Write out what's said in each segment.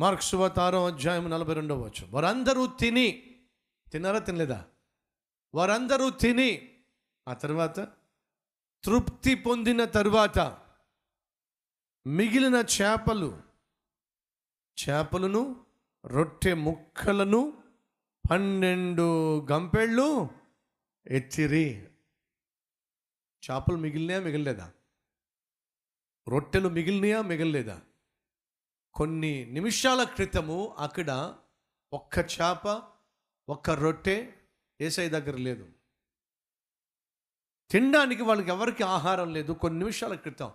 Marks శుభతారం అధ్యాయం నలభై రెండవ వచ్చు వారందరూ తిని తిన్నారా? తినలేదా? వారందరూ తిని ఆ తర్వాత తృప్తి పొందిన తరువాత మిగిలిన చేపలు చేపలను రొట్టె ముక్కలను పన్నెండు గంపెళ్ళు ఎత్తిరి. చేపలు మిగిలినాయా? మిగిలిలేదా? రొట్టెలు మిగిలినాయా? మిగిలిలేదా? కొన్ని నిమిషాల క్రితము అక్కడ ఒక్క చేప ఒక్క రొట్టె ఏసై దగ్గర లేదు. తినడానికి వాళ్ళకి ఎవరికి ఆహారం లేదు కొన్ని నిమిషాల క్రితం.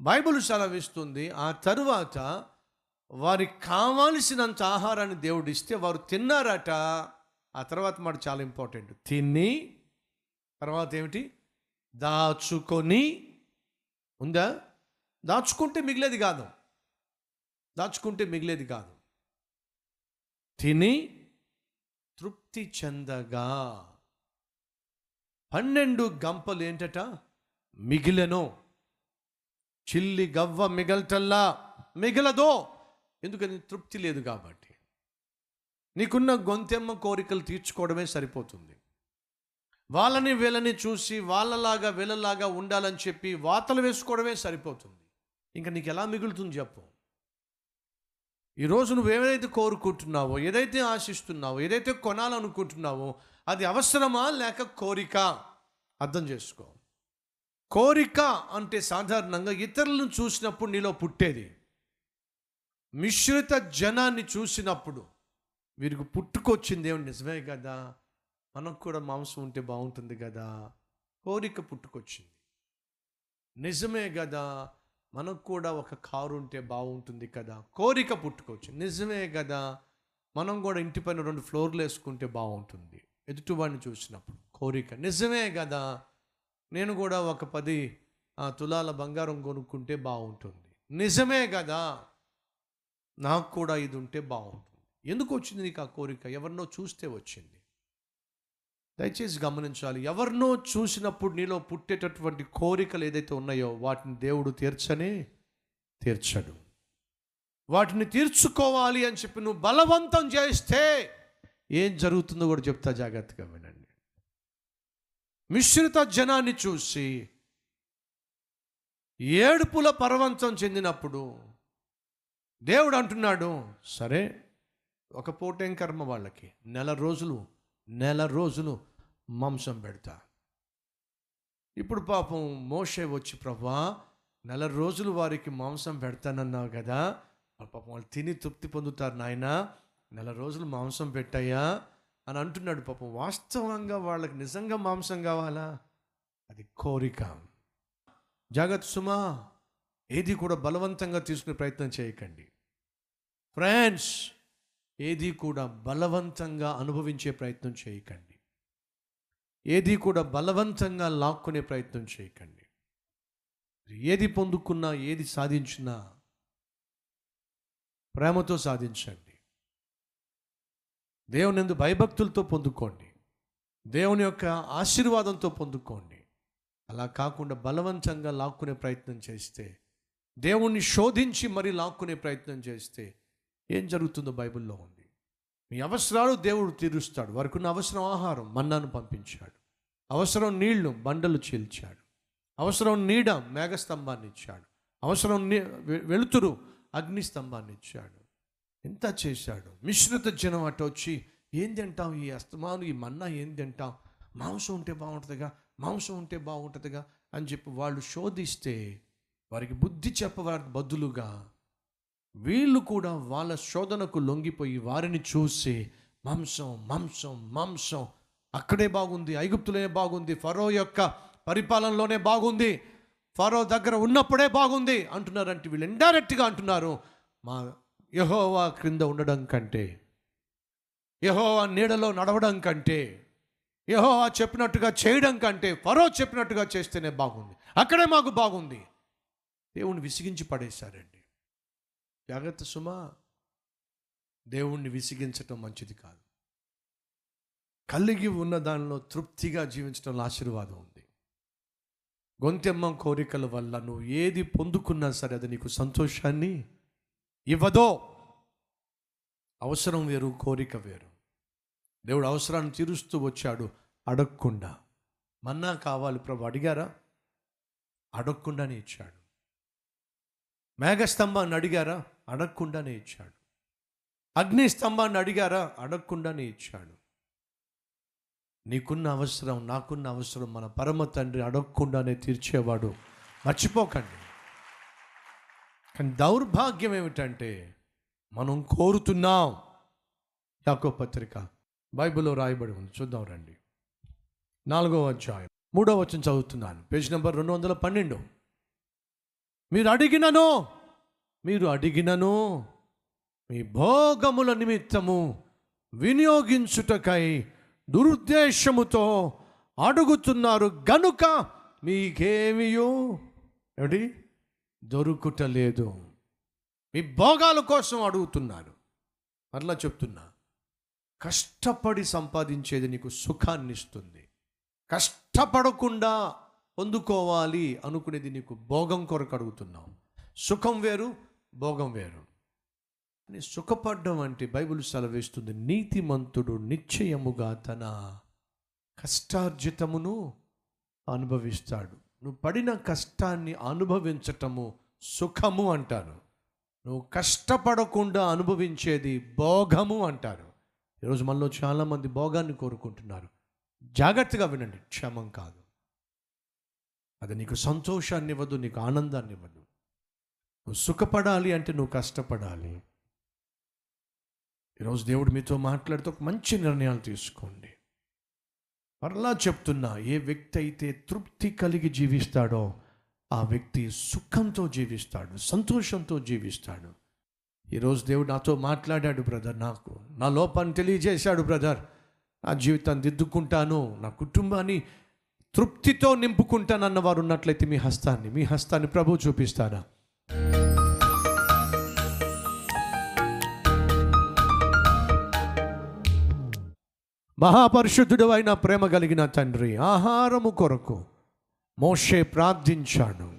బైబిల్ సెలవిస్తుంది ఆ తరువాత వారికి కావాల్సినంత ఆహారాన్ని దేవుడు ఇస్తే వారు తిన్నారట. ఆ తర్వాత మాట చాలా ఇంపార్టెంట్. తిని తర్వాత ఏమిటి? దాచుకొని ఉందా? దాచుకుంటే మిగిలేది కాదు. దాచుకుంటే మిగిలేది కాదు. తిని తృప్తి చెందగా. పన్నెండు గంపలు ఏంటట? మిగిలెను. చిల్లి గవ్వ మిగల్టల్లా మిగలదో. ఎందుకని? తృప్తి లేదు కాబట్టి. నీకున్న గొంతెమ్మ కోరికలు తీర్చుకోవడమే సరిపోతుంది. వాళ్ళని వీళ్ళని చూసి వాళ్ళలాగా వీళ్ళలాగా ఉండాలని చెప్పి వాతలు వేసుకోవడమే సరిపోతుంది. ఇంకా నీకు ఎలా మిగులుతుంది చెప్పు. ఈరోజు నువ్వు ఏదైతే కోరుకుంటున్నావో ఏదైతే ఆశిస్తున్నావో ఏదైతే కొనాలనుకుంటున్నావో అది అవసరమా లేక కోరిక? అర్థం చేసుకో. కోరిక అంటే సాధారణంగా ఇతరులను చూసినప్పుడు నీలో పుట్టేది. మిశ్రిత జనాన్ని చూసినప్పుడు వీరికి పుట్టుకొచ్చింది ఏమి నిజమే కదా? మనకు కూడా మాంసం ఉంటే బాగుంటుంది కదా? కోరిక పుట్టుకొచ్చింది. నిజమే కదా? మనకు కూడా ఒక కారు ఉంటే బాగుంటుంది కదా. కోరిక పుట్టుకోవచ్చు. నిజమే కదా. మనం కూడా ఇంటి పైన రెండు ఫ్లోర్లు వేసుకుంటే బాగుంటుంది. ఎదుటివాడిని చూసినప్పుడు కోరిక. నిజమే కదా. నేను కూడా ఒక పది తులాల బంగారం కొనుక్కుంటే బాగుంటుంది. నిజమే కదా. నాకు కూడా ఇది ఉంటే బాగుంటుంది. ఎందుకు వచ్చింది నీకు ఆ కోరిక? ఎవరినో చూస్తే వచ్చింది. దయచేసి గమనించాలి. ఎవరినో చూసినప్పుడు నీలో పుట్టేటటువంటి కోరికలు ఏదైతే ఉన్నాయో వాటిని దేవుడు తీర్చనే తీర్చడు. వాటిని తీర్చుకోవాలి అని చెప్పి నువ్వు బలవంతం చేస్తే ఏం జరుగుతుందో కూడా చెప్తా జాగ్రత్తగా వినండి. మిశ్రిత జనాన్ని చూసి ఏడుపుల పరవంతం చెందినప్పుడు దేవుడు అంటున్నాడు సరే ఒక పూటేం కర్మ వాళ్ళకి? నెల రోజులు నెల రోజులు మాంసం పెడతా. ఇప్పుడు పాపం మోషే వచ్చి ప్రభా నెల రోజులు వారికి మాంసం పెడతానన్నావు కదా పాపం వాళ్ళు తిని తృప్తి పొందుతారు నాయన నెల రోజులు మాంసం పెట్టాయా అని అంటున్నాడు పాపం. వాస్తవంగా వాళ్ళకి నిజంగా మాంసం కావాలా? అది కోరిక. జాగ్రత్త సుమా ఏది కూడా బలవంతంగా తీసుకునే ప్రయత్నం చేయకండి. ఫ్రెండ్స్ ఏది కూడా బలవంతంగా అనుభవించే ప్రయత్నం చేయకండి. ఏది కూడా బలవంతంగా లాక్కునే ప్రయత్నం చేయకండి. ఏది పొందుకున్నా ఏది సాధించినా ప్రేమతో సాధించండి. దేవుని ఎందు భయభక్తులతో పొందుకోండి. దేవుని యొక్క ఆశీర్వాదంతో పొందుకోండి. అలా కాకుండా బలవంతంగా లాక్కునే ప్రయత్నం చేస్తే దేవుణ్ణి శోధించి మరీ లాక్కునే ప్రయత్నం చేస్తే ఏం జరుగుతుందో బైబిల్లో ఉంది. మీ అవసరాలు దేవుడు తీరుస్తాడు. వారికి ఉన్న అవసరం ఆహారం మన్నాను పంపించాడు. అవసరం నీళ్ళు బండలు చీల్చాడు. అవసరం నీడ మేఘస్తంభాన్ని ఇచ్చాడు. అవసరం నీ వె- వెలుతురు అగ్నిస్తంభాన్ని ఇచ్చాడు. ఎంత చేశాడు. మిశ్రిత జనం అటు వచ్చి ఏం తింటాం ఈ అస్తమాను? ఈ మన్నా ఏం తింటాం? మాంసం ఉంటే బాగుంటుందిగా? మాంసం ఉంటే బాగుంటుందిగా? అని చెప్పి వాళ్ళు శోధిస్తే వారికి బుద్ధి చెప్పవారికి బదులుగా వీళ్ళు కూడా వాళ్ళ శోధనకు లొంగిపోయి వారిని చూసి మాంసం మాంసం మాంసం అక్కడే బాగుంది ఐగుప్తులోనే బాగుంది ఫరో యొక్క పరిపాలనలోనే బాగుంది ఫరో దగ్గర ఉన్నప్పుడే బాగుంది అంటున్నారంటే వీళ్ళు ఇండైరెక్ట్గా అంటున్నారు. మా యహోవా క్రింద ఉండడం కంటే యహోవా నీడలో నడవడం కంటే యహోవా చెప్పినట్టుగా చేయడం కంటే ఫరో చెప్పినట్టుగా చేస్తేనే బాగుంది. అక్కడే మాకు బాగుంది. దేవుణ్ణి విసిగించి పడేశారండి. జాగ్రత్త సుమా. దేవుణ్ణి విసిగించటం మంచిది కాదు. కలిగి ఉన్న దానిలో తృప్తిగా జీవించడంలో ఆశీర్వాదం ఉంది. గొంతెమ్మ కోరికల వల్ల నువ్వు ఏది పొందుకున్నా సరే అది నీకు సంతోషాన్ని ఇవ్వదో. అవసరం వేరు కోరిక వేరు. దేవుడు అవసరాన్ని తీరుస్తూ వచ్చాడు. అడగకుండా. మన్నా కావాలి ప్రభు అడిగారా? అడగకుండానే ఇచ్చాడు. మేఘస్తంభాన్ని అడిగారా? అడగకుండానే ఇచ్చాడు అగ్ని స్తంభాన్ని అడిగారా? అడగకుండానే ఇచ్చాడు నీకున్న అవసరం నాకున్న అవసరం మన పరమ తండ్రి అడగకుండానే తీర్చేవాడు. మర్చిపోకండి. కానీ దౌర్భాగ్యం ఏమిటంటే మనం కోరుతున్నాం. యాకో పత్రిక బైబిల్లో రాయబడి ఉంది. చూద్దాం రండి. నాలుగో అధ్యాయం. మూడో వచ్చిన చదువుతున్నాను. పేజ్ నెంబర్ రెండు వందల పన్నెండు. మీరు అడిగినను మీరు అడిగినను మీ భోగముల నిమిత్తము వినియోగించుటకై దురుద్దేశముతో అడుగుతున్నారు గనుక మీకేమియో? ఏమిటి? దొరుకుటలేదు. మీ భోగాల కోసం అడుగుతున్నారు. మరలా చెప్తున్నా కష్టపడి సంపాదించేది నీకు సుఖాన్ని ఇస్తుంది కష్టపడకుండా పొందుకోవాలి అనుకునేది నీకు భోగం కొరకు అడుగుతున్నావు. సుఖం వేరు భోగం వేరు. అని సుఖపడ్డం అంటే బైబిల్ సెలవిస్తుంది. నీతిమంతుడు నిశ్చయముగా తన కష్టార్జితమును అనుభవిస్తాడు. నువ్వు పడిన కష్టాన్ని అనుభవించటము సుఖము అంటారు. నువ్వు కష్టపడకుండా అనుభవించేది భోగము అంటారు. ఈరోజు మనలో చాలామంది భోగాన్ని కోరుకుంటున్నారు. జాగ్రత్తగా వినండి క్షమం కాదు. అది నీకు సంతోషాన్ని ఇవ్వదు నీకు ఆనందాన్ని ఇవ్వదు. నువ్వు సుఖపడాలి అంటే నువ్వు కష్టపడాలి. ఈరోజు దేవుడు మీతో మాట్లాడుతూ ఒక మంచి నిర్ణయాలు తీసుకోండి. మరలా చెప్తున్నా ఏ వ్యక్తి అయితే తృప్తి కలిగి జీవిస్తాడో ఆ వ్యక్తి సుఖంతో జీవిస్తాడు సంతోషంతో జీవిస్తాడు. ఈరోజు దేవుడు నాతో మాట్లాడాడు బ్రదర్ నాకు నా లోపాన్ని తెలియజేశాడు బ్రదర్. నా జీవితాన్ని దిద్దుకుంటాను నా కుటుంబాన్ని తృప్తితో నింపుకుంటానన్న వారు ఉన్నట్లయితే మీ హస్తాన్ని మీ హస్తాన్ని ప్రభు చూపిస్తారా మహాపరిశుద్ధుడు అయిన ప్రేమ కలిగిన తండ్రి ఆహారము కొరకు మోషే ప్రార్థించాడు.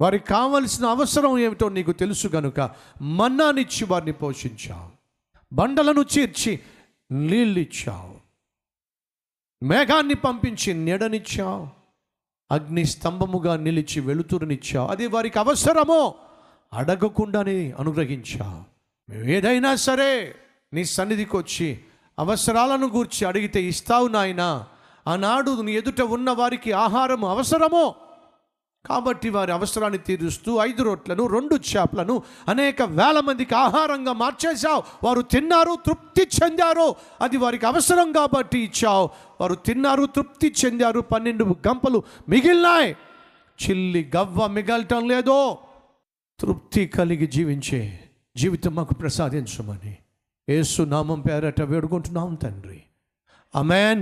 వారికి కావలసిన అవసరం ఏమిటో నీకు తెలుసు గనుక మన్నానిచ్చి వారిని పోషించావు. బండలను చీర్చి నీళ్ళిచ్చావు. మేఘాన్ని పంపించి నీడనిచ్చావు. అగ్ని స్తంభముగా నిలిచి వెలుతురునిచ్చావు. అది వారికి అవసరమో అడగకుండానే అనుగ్రహించావు. ఏదైనా సరే నీ సన్నిధికి వచ్చి అవసరాలను గూర్చి అడిగితే ఇస్తావు నాయనా ఆనాడు నీ ఎదుట ఉన్న వారికి ఆహారం అవసరమో? కాబట్టి వారి అవసరాన్ని తీరుస్తూ ఐదు రొట్లను రెండు చేపలను అనేక వేల మందికి ఆహారంగా మార్చేశావు. వారు తిన్నారు తృప్తి చెందారు. అది వారికి అవసరం కాబట్టి ఇచ్చావు. వారు తిన్నారు తృప్తి చెందారు. పన్నెండు గంపలు మిగిలినాయి. చిల్లి గవ్వ మిగలటం లేదో. తృప్తి కలిగి జీవించే జీవితం మాకు ప్రసాదించమని. ఏసు నామం పేరట వేడుకుంటున్నాం తండ్రి. అమెన్